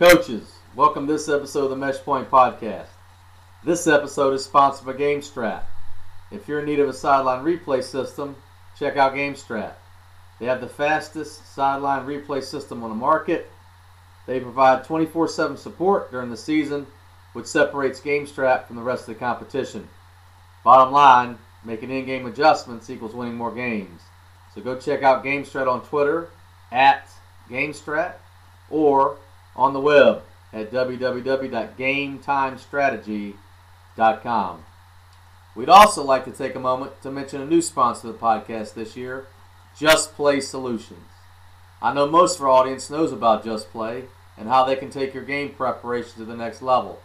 Coaches, welcome to this episode of the Mesh Point Podcast. This episode is sponsored by GameStrat. If you're in need of a sideline replay system, check out GameStrat. They have the fastest sideline replay system on the market. They provide 24 7 support during the season, which separates GameStrat from the rest of the competition. Bottom line, making in game adjustments equals winning more games. So go check out GameStrat on Twitter at GameStrat or on the web at www.gametimestrategy.com. We'd also like to take a moment to mention a new sponsor of the podcast this year, Just Play Solutions. I know most of our audience knows about Just Play and how they can take your game preparation to the next level.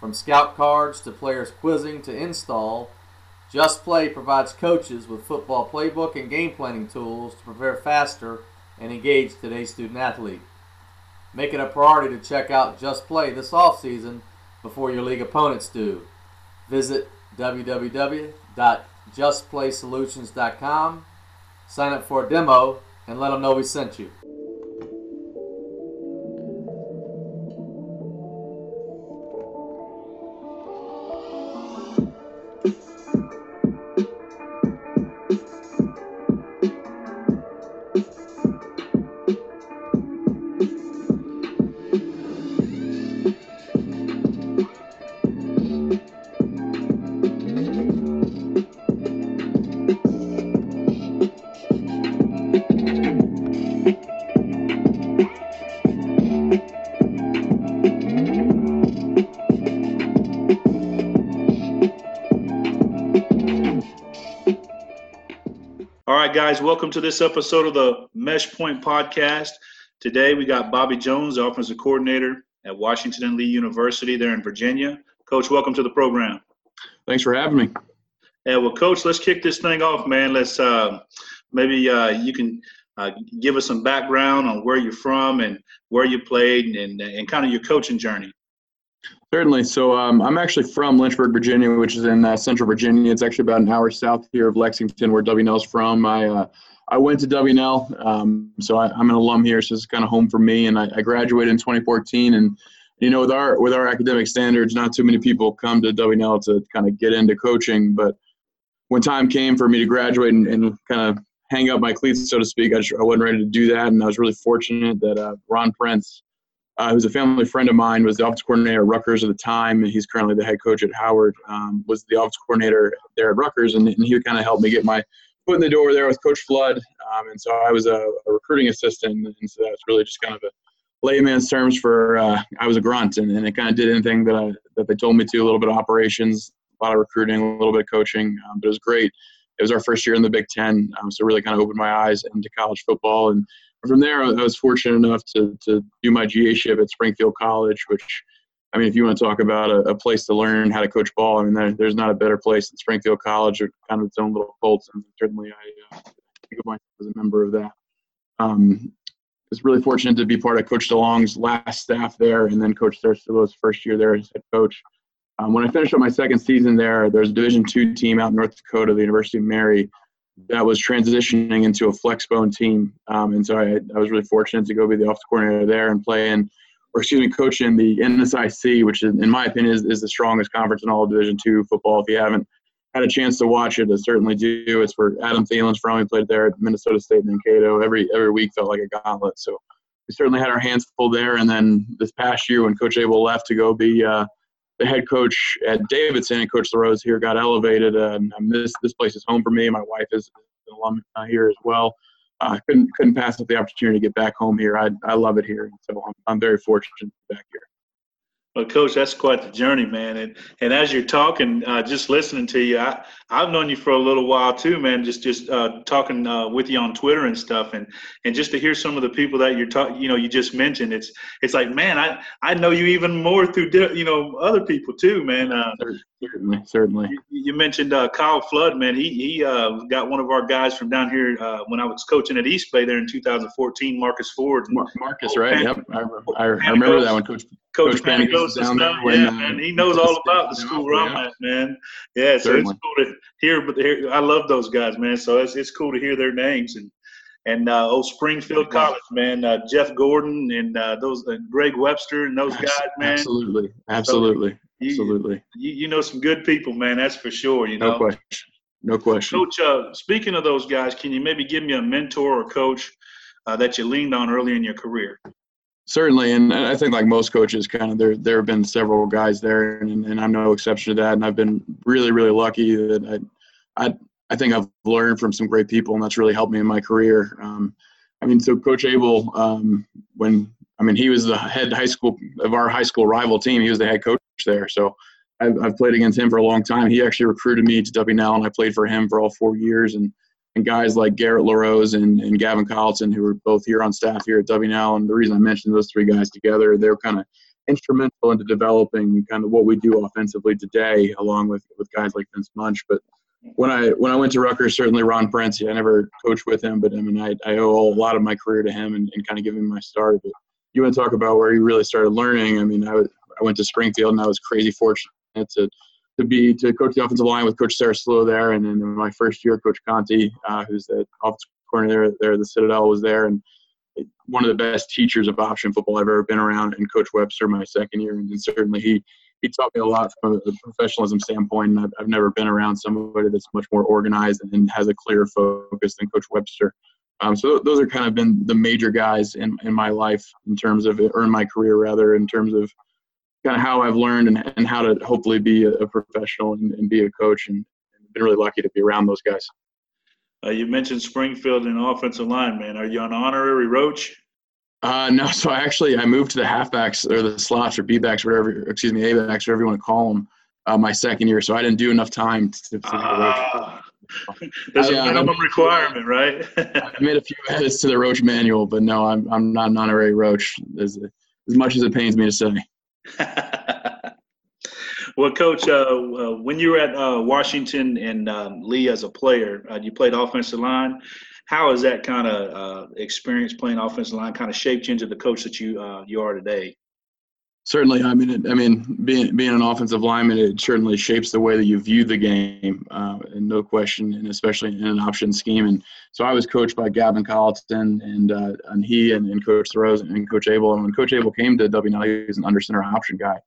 From scout cards to players quizzing to install, Just Play provides coaches with football playbook and game planning tools to prepare faster and engage today's student athlete. Make it a priority to check out Just Play this offseason before your league opponents do. Visit www.justplaysolutions.com, sign up for a demo, and let them know we sent you. Guys. Welcome to this episode of the Mesh Point Podcast. Today we got Bobby Jones, the offensive coordinator at Washington and Lee University there in Virginia. Coach, welcome to the program. Thanks for having me. Yeah, well, Coach, let's kick this thing off, man. Let's uh, maybe uh, you can uh, give us some background on where you're from and where you played and, and kind of your coaching journey. Certainly. So um, I'm actually from Lynchburg, Virginia, which is in uh, central Virginia. It's actually about an hour south here of Lexington, where WNL's from. I uh, I went to WNL, um, so I, am an alum here, so it's kind of home for me. And I, I, graduated in 2014. And you know, with our with our academic standards, not too many people come to WNL to kind of get into coaching. But when time came for me to graduate and, and kind of hang up my cleats, so to speak, I, just, I wasn't ready to do that. And I was really fortunate that uh, Ron Prince uh, who's a family friend of mine, was the office coordinator at Rutgers at the time, and he's currently the head coach at Howard. Um, was the office coordinator there at Rutgers, and, and he kind of helped me get my foot in the door there with Coach Flood. Um, and so I was a, a, recruiting assistant, and so that's really just kind of a layman's terms for uh, I was a grunt, and, and it kind of did anything that I, that they told me to. A little bit of operations, a lot of recruiting, a little bit of coaching, um, but it was great. It was our first year in the Big Ten, um, so really kind of opened my eyes into college football and from there, I was fortunate enough to, to do my GA-ship at Springfield College, which, I mean, if you want to talk about a, a place to learn how to coach ball, I mean, there, there's not a better place than Springfield College, or kind of its own little cult, and certainly I uh, think of myself as a member of that. Um, was really fortunate to be part of Coach DeLong's last staff there, and then Coach Cerasuolo's first year there as head coach. Um, when I finished up my second season there, there's a Division two team out in North Dakota, the University of Mary, that was transitioning into a flexbone team. Um, and so I, I, was really fortunate to go be the office coordinator there and play in, or excuse me, coach in the NSIC, which is, in my opinion, is, is the strongest conference in all of Division two football. If you haven't had a chance to watch it, I certainly do. It's where Adam Thielen's from. He played there at Minnesota State and Mankato. Every every week felt like a gauntlet. So we certainly had our hands full there. And then this past year, when Coach Abell left to go be uh, the head coach at Davidson and Coach LaRose here got elevated. and this this place is home for me. My wife is an alum here as well. I uh, couldn't couldn't pass up the opportunity to get back home here. I I love it here, so I'm I'm very fortunate to be back here. Well, Coach, that's quite the journey, man. And and as you're talking, uh, just listening to you, I I've known you for a little while too, man. Just just uh, talking uh, with you on Twitter and stuff, and and just to hear some of the people that you're talking, you know, you just mentioned, it's it's like, man, I I know you even more through you know other people too, man. Uh, certainly, certainly. You, you mentioned uh, Kyle Flood, man. He he uh, got one of our guys from down here when I was coaching at East Bay there in 2014, Marcus Ford. Mar- Marcus, right? Yep, I, I, I remember that one, Coach. Coach, Coach down there. When, yeah, uh, man, he knows all about the school where I'm at, man. Yeah, so Certainly. it's cool to hear. But hear, I love those guys, man. So it's it's cool to hear their names and and uh, old Springfield College, man. Uh, Jeff Gordon and uh, those uh, Greg Webster and those guys, man. Absolutely, absolutely, so you, absolutely. You, you, know some good people, man. That's for sure. You know, no question, no question. Coach, uh, speaking of those guys, can you maybe give me a mentor or coach uh, that you leaned on early in your career? Certainly, and I think like most coaches, kind of there there have been several guys there, and, and I'm no exception to that. And I've been really really lucky that I I I think I've learned from some great people, and that's really helped me in my career. Um, I mean, so Coach Abell, um, when I mean he was the head high school of our high school rival team, he was the head coach there. So I've, I've played against him for a long time. He actually recruited me to WNL, and I played for him for all four years. And and guys like Garrett LaRose and, and Gavin Colleton, who were both here on staff here at WNL. And the reason I mentioned those three guys together, they're kind of instrumental into developing kind of what we do offensively today, along with, with guys like Vince Munch. But when I when I went to Rutgers, certainly Ron Prince. I never coached with him, but I mean, I, I owe a lot of my career to him and, and kind of giving my start. But you want to talk about where you really started learning? I mean, I, was, I went to Springfield and I was crazy fortunate to to be to coach the offensive line with Coach Cerasuolo there, and then my first year, Coach Conti, uh, who's the offensive coordinator there, the Citadel was there, and one of the best teachers of option football I've ever been around, and Coach Webster my second year, and certainly he he taught me a lot from a professionalism standpoint. And I've, I've never been around somebody that's much more organized and has a clearer focus than Coach Webster. Um, so those are kind of been the major guys in, in my life in terms of, or in my career rather, in terms of kind of how I've learned and, and how to hopefully be a, a professional and, and, be a coach. And, and been really lucky to be around those guys. Uh, you mentioned Springfield and offensive line, man. Are you an honorary Roach? Uh, no, so I actually I moved to the halfbacks or the slots or B backs, whatever. Excuse me, A backs, whatever you want to call them. Uh, my second year, so I didn't do enough time to. to uh, there's a uh, minimum requirement, right? I made a few edits to the Roach manual, but no, I'm I'm not an honorary Roach. As as much as it pains me to say. well, Coach, uh, uh, when you were at uh, Washington and um, Lee as a player, uh, you played offensive line. How has that kind of uh, experience playing offensive line kind of shaped you into the coach that you uh, you are today? Certainly, I mean, it, I mean, being being an offensive lineman, it certainly shapes the way that you view the game, and no question, and especially in an option scheme. And so, I was coached by Gavin Colleton, and and he and, and Coach Rose and Coach Abell. And when Coach Abell came to WNL, he was an under center option guy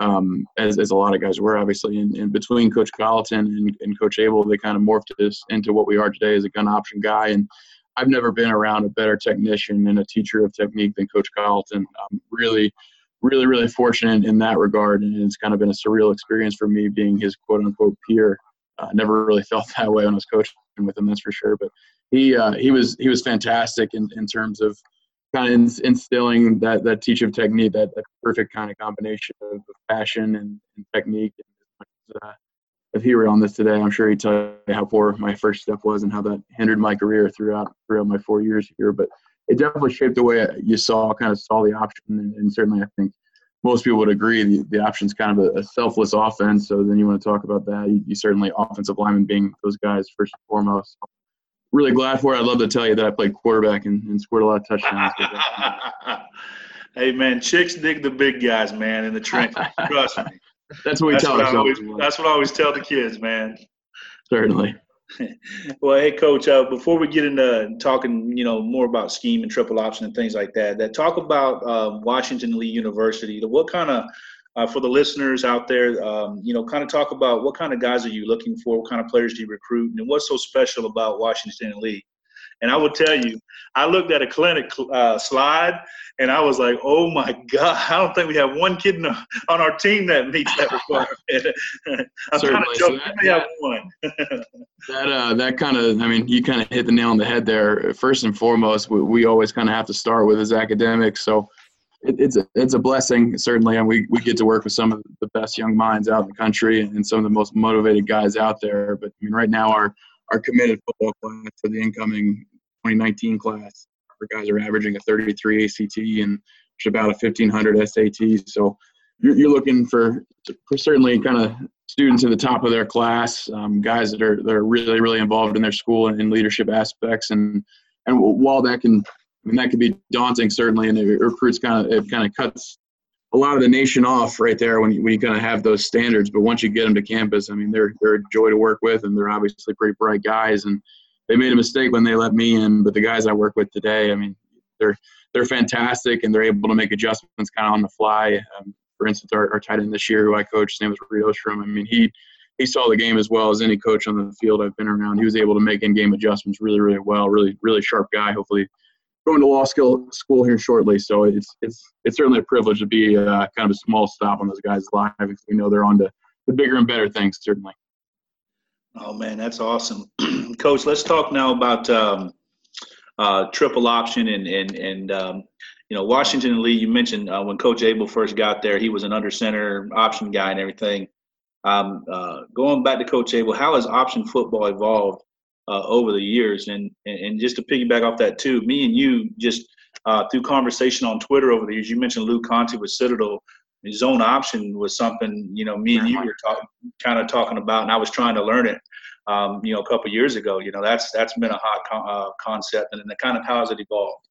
um, as, as a lot of guys were obviously. And, and between Coach Colleton and, and Coach Abell, they kind of morphed us into what we are today as a gun option guy. And I've never been around a better technician and a teacher of technique than Coach Colleton. I'm really, really, really fortunate in that regard. And it's kind of been a surreal experience for me being his quote unquote peer. I uh, never really felt that way when I was coaching with him, that's for sure. But he uh, he was he was fantastic in, in terms of kind of instilling that that teach of technique, that, that perfect kind of combination of, passion and, and technique. Uh, if he were on this today, I'm sure he'd tell you how poor my first step was and how that hindered my career throughout throughout my four years here. But it definitely shaped the way you saw kind of saw the option, and, and certainly I think most people would agree the, the option's kind of a, a, selfless offense. So then you want to talk about that. You, you certainly offensive linemen being those guys first and foremost really glad for it. I'd love to tell you that I played quarterback and, and scored a lot of touchdowns. hey man, chicks dig the big guys, man, in the trenches. Trust me. That's what we that's tell what ourselves. Always, that's what I always tell the kids, man. Certainly. well, hey, coach. Uh, before we get into talking, you know, more about scheme and triple option and things like that, that talk about um, Washington Lee University. What kind of uh, for the listeners out there, um, you know, kind of talk about what kind of guys are you looking for? What kind of players do you recruit? And what's so special about Washington Lee? And I will tell you, I looked at a clinic uh, slide and I was like, oh my God, I don't think we have one kid the, on our team that meets that requirement. I'm joking. So that, we have one. that, uh, that kind of, I mean, you kind of hit the nail on the head there. First and foremost, we, we always kind of have to start with his academics. So it's a, it's a blessing certainly, and we, we get to work with some of the best young minds out in the country and some of the most motivated guys out there. But I mean, right now our our committed football class for the incoming 2019 class, our guys are averaging a 33 ACT and about a 1500 SAT. So you're, you're looking for for certainly kind of students at the top of their class, um, guys that are that are really really involved in their school and in leadership aspects. And and while that can I mean, that could be daunting, certainly, and it recruits kind of it kind of cuts a lot of the nation off right there when you, when you kind of have those standards. But once you get them to campus, I mean, they're they're a joy to work with, and they're obviously pretty bright guys. And they made a mistake when they let me in, but the guys I work with today, I mean, they're they're fantastic and they're able to make adjustments kind of on the fly. Um, for instance, our, our tight end this year, who I coached, his name was Reed Ostrom. I mean, he he saw the game as well as any coach on the field I've been around. He was able to make in-game adjustments really, really well. Really, really sharp guy. Hopefully, going to law school school here shortly. So it's it's it's certainly a privilege to be uh, kind of a small stop on those guys' lives. We know they're on to the bigger and better things, certainly. Oh man, that's awesome, Coach. Let's talk now about um, uh, triple option and and and um, you know Washington and Lee. You mentioned uh, when Coach Abell first got there, he was an under center option guy and everything. Um, uh, going back to Coach Abell, how has option football evolved uh, over the years? And, and just to piggyback off that too, me and you just uh, through conversation on Twitter over the years, you mentioned Lou Conte with Citadel. His own option was something you know me and you were talking, kind of talking about, and I was trying to learn it. Um, you know, a couple years ago. You know, that's that's been a hot con- uh, concept, and then the kind of how has it evolved?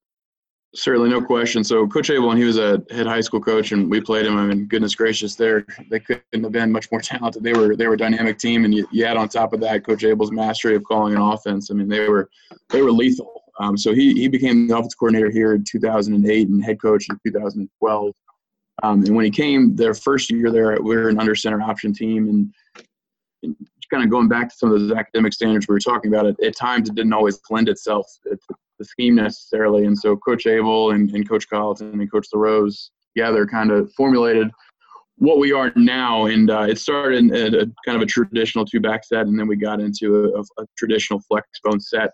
Certainly, no question. So, Coach Abell, when he was a head high school coach, and we played him, I mean, goodness gracious, there they couldn't have been much more talented. They were they were a dynamic team, and you, you had on top of that Coach Abell's mastery of calling an offense. I mean, they were they were lethal. Um, so he he became the offense coordinator here in 2008 and head coach in 2012. Um, and when he came, their first year there, we were an under center option team, and kind of going back to some of those academic standards we were talking about, it, at times it didn't always lend itself to the scheme necessarily. And so Coach Abell and, and Coach Colleton and Coach LaRose together kind of formulated what we are now. And uh, it started in a kind of a traditional two back set, and then we got into a, a traditional flex bone set,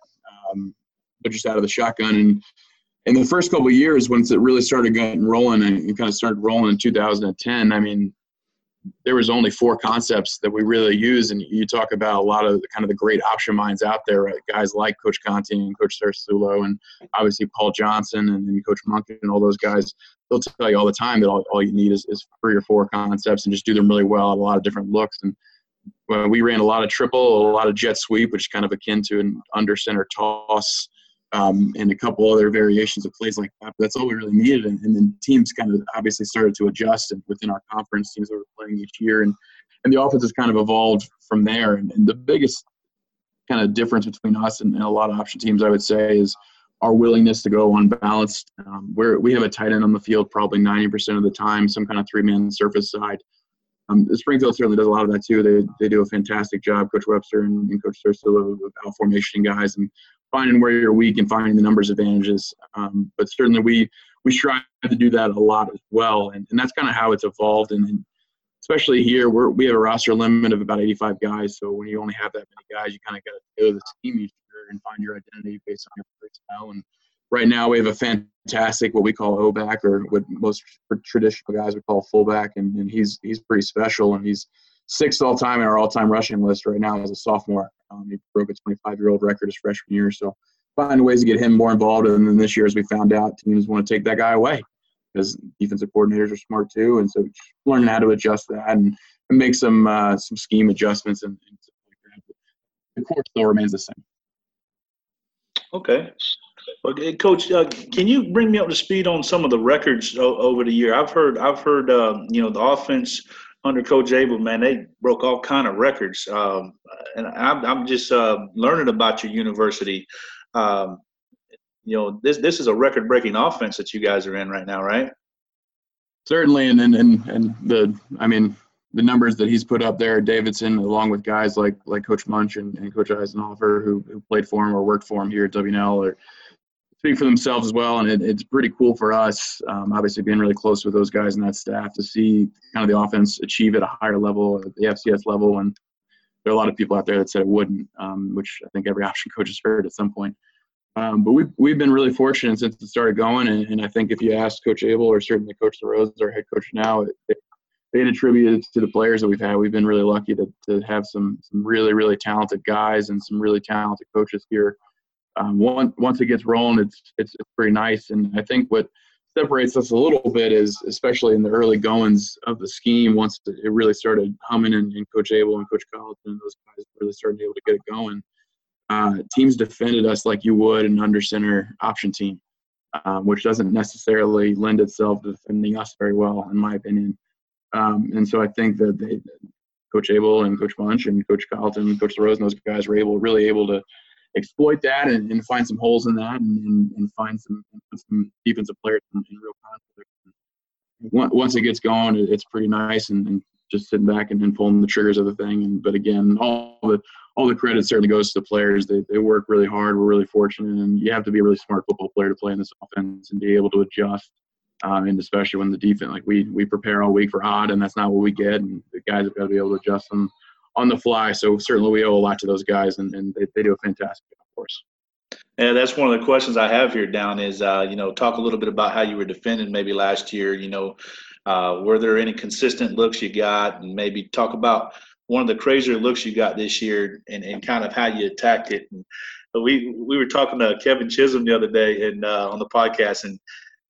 um, but just out of the shotgun. And in the first couple years, once it really started getting rolling and kind of started rolling in 2010, I mean, there was only four concepts that we really use, and you talk about a lot of the, kind of the great option minds out there, right? guys like Coach conti and Coach Cerasuolo, and obviously Paul Johnson and, and Coach Monk and all those guys. They'll tell you all the time that all, all you need is, is three or four concepts and just do them really well at a lot of different looks. And we ran a lot of triple, a lot of jet sweep, which is kind of akin to an under center toss um, and a couple other variations of plays like that. But that's all we really needed. And, and, then teams kind of obviously started to adjust and within our conference teams that were playing each year. And, and the offense has kind of evolved from there. And, and the biggest kind of difference between us and, and, a lot of option teams, I would say, is our willingness to go unbalanced. Um, where we have a tight end on the field probably 90% of the time, some kind of three man surface side. Um, Springfield certainly does a lot of that too. They, they do a fantastic job, Coach Webster and, and Coach Thurston, of out formation guys. And finding where you're weak and finding the numbers advantages. Um, but certainly we we strive to do that a lot as well, and, and that's kind of how it's evolved. And, and especially here, we're, we have a roster limit of about 85 guys. So when you only have that many guys, you kind of got to go to the team each year and find your identity based on your personnel. And right now, we have a fantastic what we call O back, or what most traditional guys would call fullback, and, and he's he's pretty special, and he's sixth all time in our all time rushing list right now as a sophomore. Um, he broke a 25 year old record his freshman year. So finding ways to get him more involved. And then this year, as we found out, teams want to take that guy away because defensive coordinators are smart too. And so learning how to adjust that and, and make some uh, some scheme adjustments and, and the core still remains the same. Okay. Coach, uh, can you bring me up to speed on some of the records o- over the year? I've heard, I've heard, uh, you know, the offense under Coach Abell, man, they broke all kind of records. Um, and I'm, I'm just uh, learning about your university. Um, you know, this this is a record-breaking offense that you guys are in right now, right? Certainly, and and and, and the I mean the numbers that he's put up there, Davidson, along with guys like like Coach Munch and, and Coach Eisenhofer, who, who played for him or worked for him here at WNL, or speak for themselves as well. And it, it's pretty cool for us, um, obviously being really close with those guys and that staff to see kind of the offense achieve at a higher level, at the FCS level. And there are a lot of people out there that said it wouldn't, um, which I think every option coach has heard at some point. Um, but we've, we've been really fortunate since it started going. And, and I think if you ask Coach Abell or certainly Coach LaRose, our head coach now, they, they'd attribute it to the players that we've had. We've been really lucky to, to have some, some really, really talented guys and some really talented coaches here um, once once it gets rolling, it's, it's pretty nice. And I think what separates us a little bit is, especially in the early goings of the scheme, once it really started humming, and, and Coach Abell and Coach Colleton and those guys really started able to get it going. Uh, teams defended us like you would an under center option team, um, which doesn't necessarily lend itself to defending us very well, in my opinion. Um, and so I think that they, Coach Abell and Coach Munch and Coach Colleton, Coach LaRose, and those guys were able, really able to exploit that and, and find some holes in that and, and, and find some, some defensive players in, in real conflict. Once it gets going, it's pretty nice and, and just sitting back and, and pulling the triggers of the thing. And but again, all the all the credit certainly goes to the players. They they work really hard. We're really fortunate, and you have to be a really smart football player to play in this offense and be able to adjust. Um, and especially when the defense, like we we prepare all week for odd, and that's not what we get. And the guys have got to be able to adjust them on the fly. So certainly we owe a lot to those guys, and, and they, they do a fantastic job for us. Yeah, that's one of the questions I have here down is, uh, you know, talk a little bit about how you were defending maybe last year. You know, uh, were there any consistent looks you got, and maybe talk about one of the crazier looks you got this year, and, and kind of how you attacked it. And we we were talking to Kevin Chisholm the other day and uh, on the podcast, and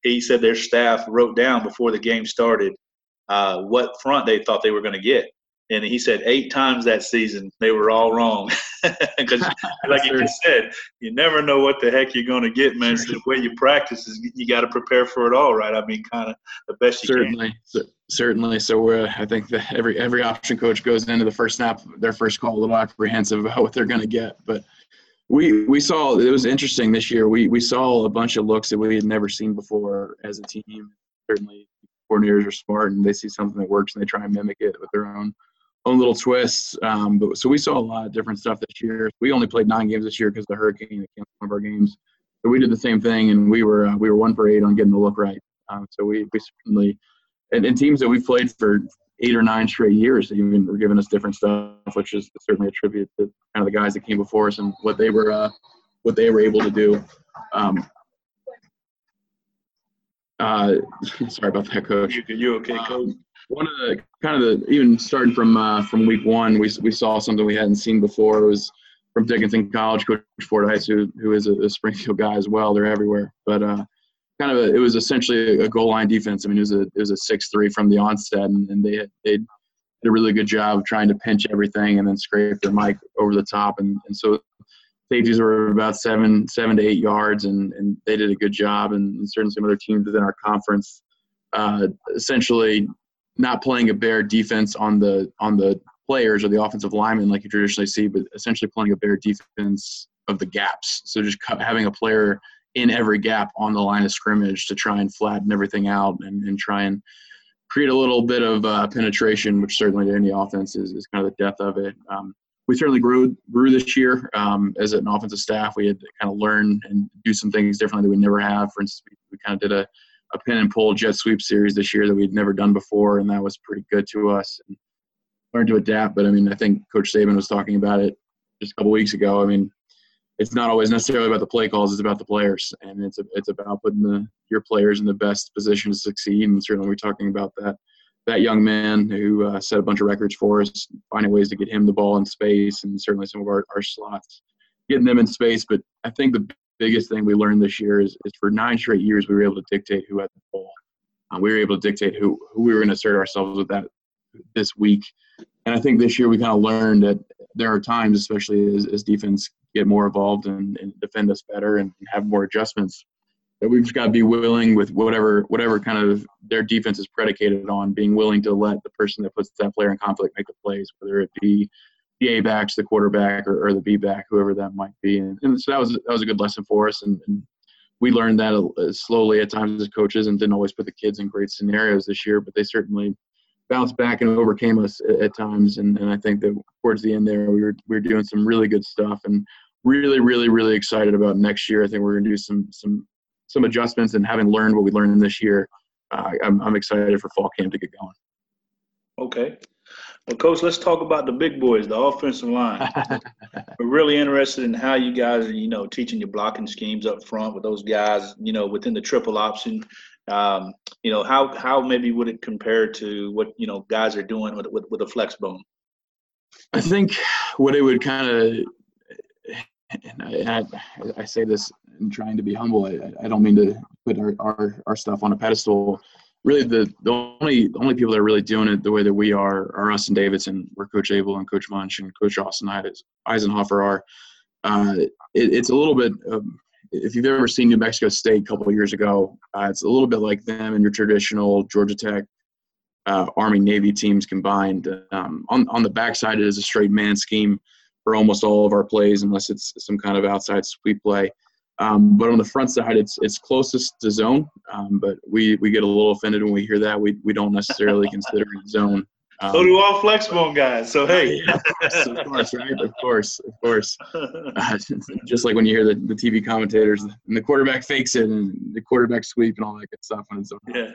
he said their staff wrote down before the game started uh, what front they thought they were going to get, and he said eight times that season they were all wrong. Because like you just said you never know what the heck you're going to get man. So the way you practice is you got to prepare for it all right? I mean kind of the best you certainly. Can. certainly. So we're i think that every every option coach goes into the first snap their first call a little apprehensive about what they're going to get. But we we saw it was interesting this year. We we saw a bunch of looks that we had never seen before as a team. Certainly coordinators are smart and they see something that works and they try and mimic it with their own own little twists. Um, but so we saw a lot of different stuff this year. We only played nine games this year because the hurricane canceled one of our games. So we did the same thing, and we were uh, we were one for eight on getting the look right. Um, so we we certainly and, and teams that we've played for eight or nine straight years even were giving us different stuff, which is certainly a tribute to kind of the guys that came before us and what they were uh, what they were able to do. Um, uh, sorry about that, coach. You, you okay, coach? Um, one of the kind of the even starting from uh, from week one, we we saw something we hadn't seen before. It was from Dickinson College, Coach Fordyce, who who is a, a Springfield guy as well. They're everywhere, but uh, kind of a, it was essentially a goal line defense. I mean, it was a it was a six three from the onset, and, and they they did a really good job of trying to pinch everything and then scrape their mic over the top, and and so safeties were about seven seven to eight yards, and and they did a good job, and, and certainly some other teams within our conference. Uh, essentially not playing a bear defense on the on the players or the offensive linemen like you traditionally see, but essentially playing a bear defense of the gaps. So just having a player in every gap on the line of scrimmage to try and flatten everything out and, and try and create a little bit of uh, penetration, which certainly to any offense is, is kind of the death of it. Um, we certainly grew grew this year um, as an offensive staff. We had to kind of learn and do some things differently that we never have. For instance, we, we kind of did a a pin and pull jet sweep series this year that we'd never done before, and that was pretty good to us. And learned to adapt, but I mean, I think Coach Saban was talking about it just a couple weeks ago. I mean, it's not always necessarily about the play calls; it's about the players, and it's a, it's about putting the your players in the best position to succeed. And certainly, we're talking about that that young man who uh, set a bunch of records for us, finding ways to get him the ball in space, and certainly some of our, our slots, getting them in space. But I think the biggest thing we learned this year is, is for nine straight years we were able to dictate who had the ball. Um, we were able to dictate who, who we were going to assert ourselves with that this week. And I think this year we kind of learned that there are times, especially as, as defense get more involved and, and defend us better and have more adjustments, that we've just got to be willing with whatever whatever kind of their defense is predicated on, being willing to let the person that puts that player in conflict make the plays, whether it be the A backs, the quarterback, or, or the B back, whoever that might be. And, and, so that was that was a good lesson for us, and, and we learned that uh, slowly at times as coaches, and didn't always put the kids in great scenarios this year, but they certainly bounced back and overcame us at, at times. And, and I think that towards the end there, we were we were doing some really good stuff, and really, really, really excited about next year. I think we're going to do some some some adjustments, and having learned what we learned this year, uh, I'm I'm excited for fall camp to get going. Okay. Well, Coach, let's talk about the big boys, the offensive line. We're really interested in how you guys are, you know, teaching your blocking schemes up front with those guys, you know, within the triple option. Um, you know, how how maybe would it compare to what you know guys are doing with with, with a flex bone? I think what it would kind of, and I, I, say this in trying to be humble. I, I don't mean to put our, our, our stuff on a pedestal really the, the only the only people that are really doing it the way that we are are us and Davidson, where Coach Abell and Coach Munch and Coach Austin Eisenhofer are. Uh, it, it's a little bit. Um, if you've ever seen New Mexico State a couple of years ago, uh, it's a little bit like them and your traditional Georgia Tech, uh, Army Navy teams combined. Um, on on the backside, it is a straight man scheme, for almost all of our plays, unless it's some kind of outside sweep play. Um, but on the front side, it's it's closest to zone. Um, but we we get a little offended when we hear that. We we don't necessarily consider it zone. Um, so do all flexbone guys. So hey, of, course, of course, right? Of course, of course. Uh, just like when you hear the, the TV commentators and the quarterback fakes it and the quarterback sweep and all that good stuff when it's zone. Yeah.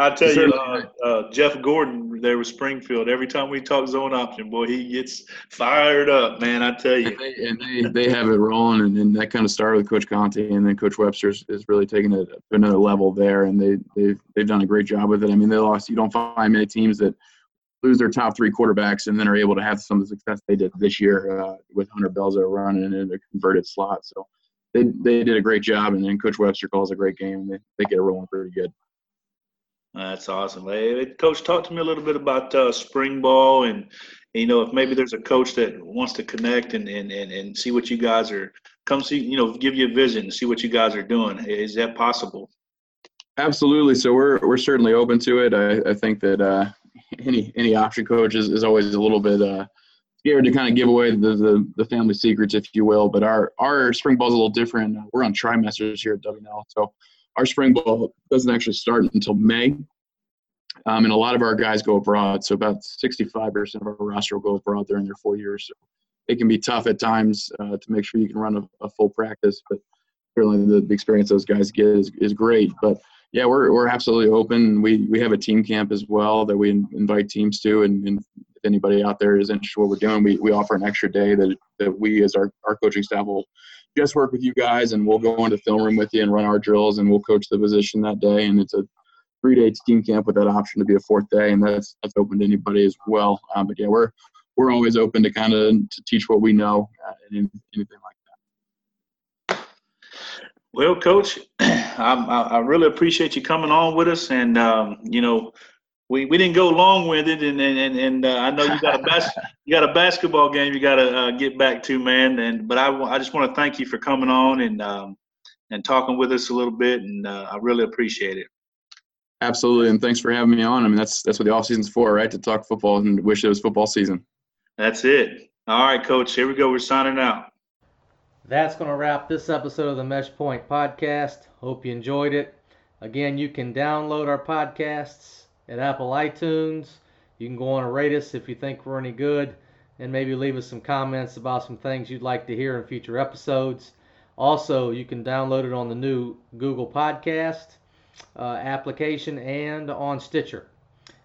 I tell you, uh, uh, Jeff Gordon there with Springfield. Every time we talk zone option, boy, he gets fired up, man. I tell you. And they, and they, they have it rolling, and, and, that kind of started with Coach Conte, and then Coach Webster is really taking it to another level there, and they they've they've done a great job with it. I mean, they lost. You don't find many teams that lose their top three quarterbacks and then are able to have some of the success they did this year uh, with Hunter Belza running in a converted slot. So they they did a great job, and then Coach Webster calls a great game. They they get it rolling pretty good. That's awesome. Hey, coach, talk to me a little bit about uh, spring ball and you know if maybe there's a coach that wants to connect and, and, and, and see what you guys are come see you know give you a vision, see what you guys are doing. Is that possible? Absolutely. So we're we're certainly open to it. I, I think that uh, any any option coach is, is always a little bit uh, scared to kind of give away the, the, the family secrets, if you will. But our our spring ball is a little different. We're on trimesters here at WNL, so our spring ball doesn't actually start until May. Um, and a lot of our guys go abroad. So about 65% of our roster will go abroad during their four years. So it can be tough at times uh, to make sure you can run a, a full practice, but certainly the, experience those guys get is, is great. But yeah, we're, we're absolutely open. We, we have a team camp as well that we invite teams to. And, and if anybody out there is interested in what we're doing, we, we offer an extra day that, that we as our, our coaching staff will just work with you guys and we'll go into film room with you and run our drills and we'll coach the position that day. And it's a three day team camp with that option to be a fourth day. And that's that's open to anybody as well. Um, but yeah we're we're always open to kind of to teach what we know uh, and anything like that. Well coach I, I really appreciate you coming on with us. And um, you know we, we didn't go long with it, and and and uh, I know you got a bas- you got a basketball game you got to uh, get back to, man. And but I, I just want to thank you for coming on and um, and talking with us a little bit, and uh, I really appreciate it. Absolutely, and thanks for having me on. I mean, that's that's what the off season's for, right? To talk football and wish it was football season. That's it. All right, coach. Here we go. We're signing out. That's going to wrap this episode of the Mesh Point podcast. Hope you enjoyed it. Again, you can download our podcasts at Apple iTunes. You can go on and rate us if you think we're any good, and maybe leave us some comments about some things you'd like to hear in future episodes. Also, you can download it on the new Google Podcast uh, application and on Stitcher.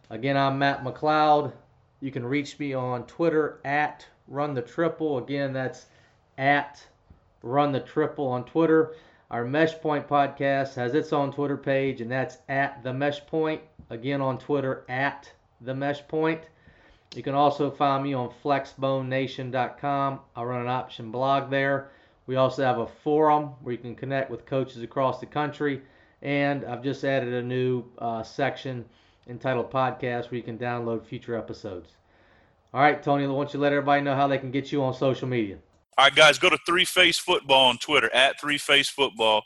Again, I'm Matt McLeod. You can reach me on Twitter at Run the Triple. Again, that's at Run the Triple on Twitter. Our Mesh Point podcast has its own Twitter page, and that's at the Mesh Point. Again on Twitter at the Mesh Point. You can also find me on flexbonenation.com. I run an option blog there. We also have a forum where you can connect with coaches across the country. And I've just added a new uh, section entitled Podcast where you can download future episodes. All right, Tony, why don't you let everybody know how they can get you on social media? All right, guys, go to Three Phase Football on Twitter at Three Phase Football,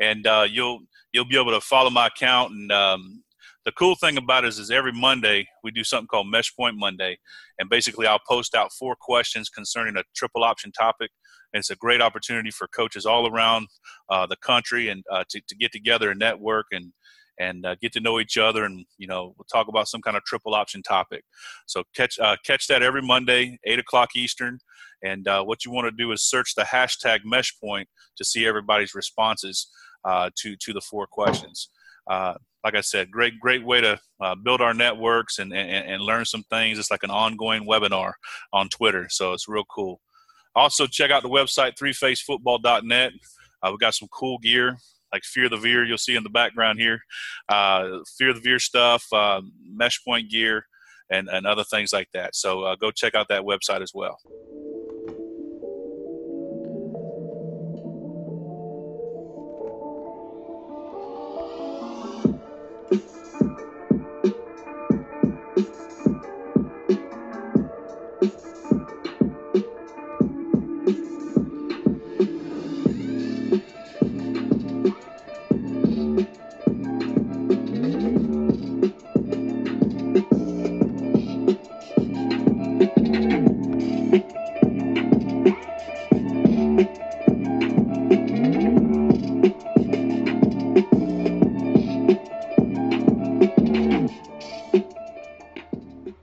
and uh, you'll you'll be able to follow my account. And um, the cool thing about it is, is every Monday we do something called Mesh Point Monday, and basically I'll post out four questions concerning a triple option topic. And it's a great opportunity for coaches all around uh, the country and uh, to, to get together and network and and uh, get to know each other and you know we'll talk about some kind of triple option topic so catch uh, catch that every monday 8 o'clock eastern and uh, what you want to do is search the hashtag meshpoint to see everybody's responses uh, to to the four questions uh, like I said, great, great way to uh, build our networks and, and, and learn some things. It's like an ongoing webinar on Twitter, so it's real cool. Also, check out the website 3phasefootball.net. Uh, we got some cool gear like Fear the Veer, you'll see in the background here. Uh, Fear the Veer stuff, uh, mesh point gear, and, and other things like that. So uh, go check out that website as well.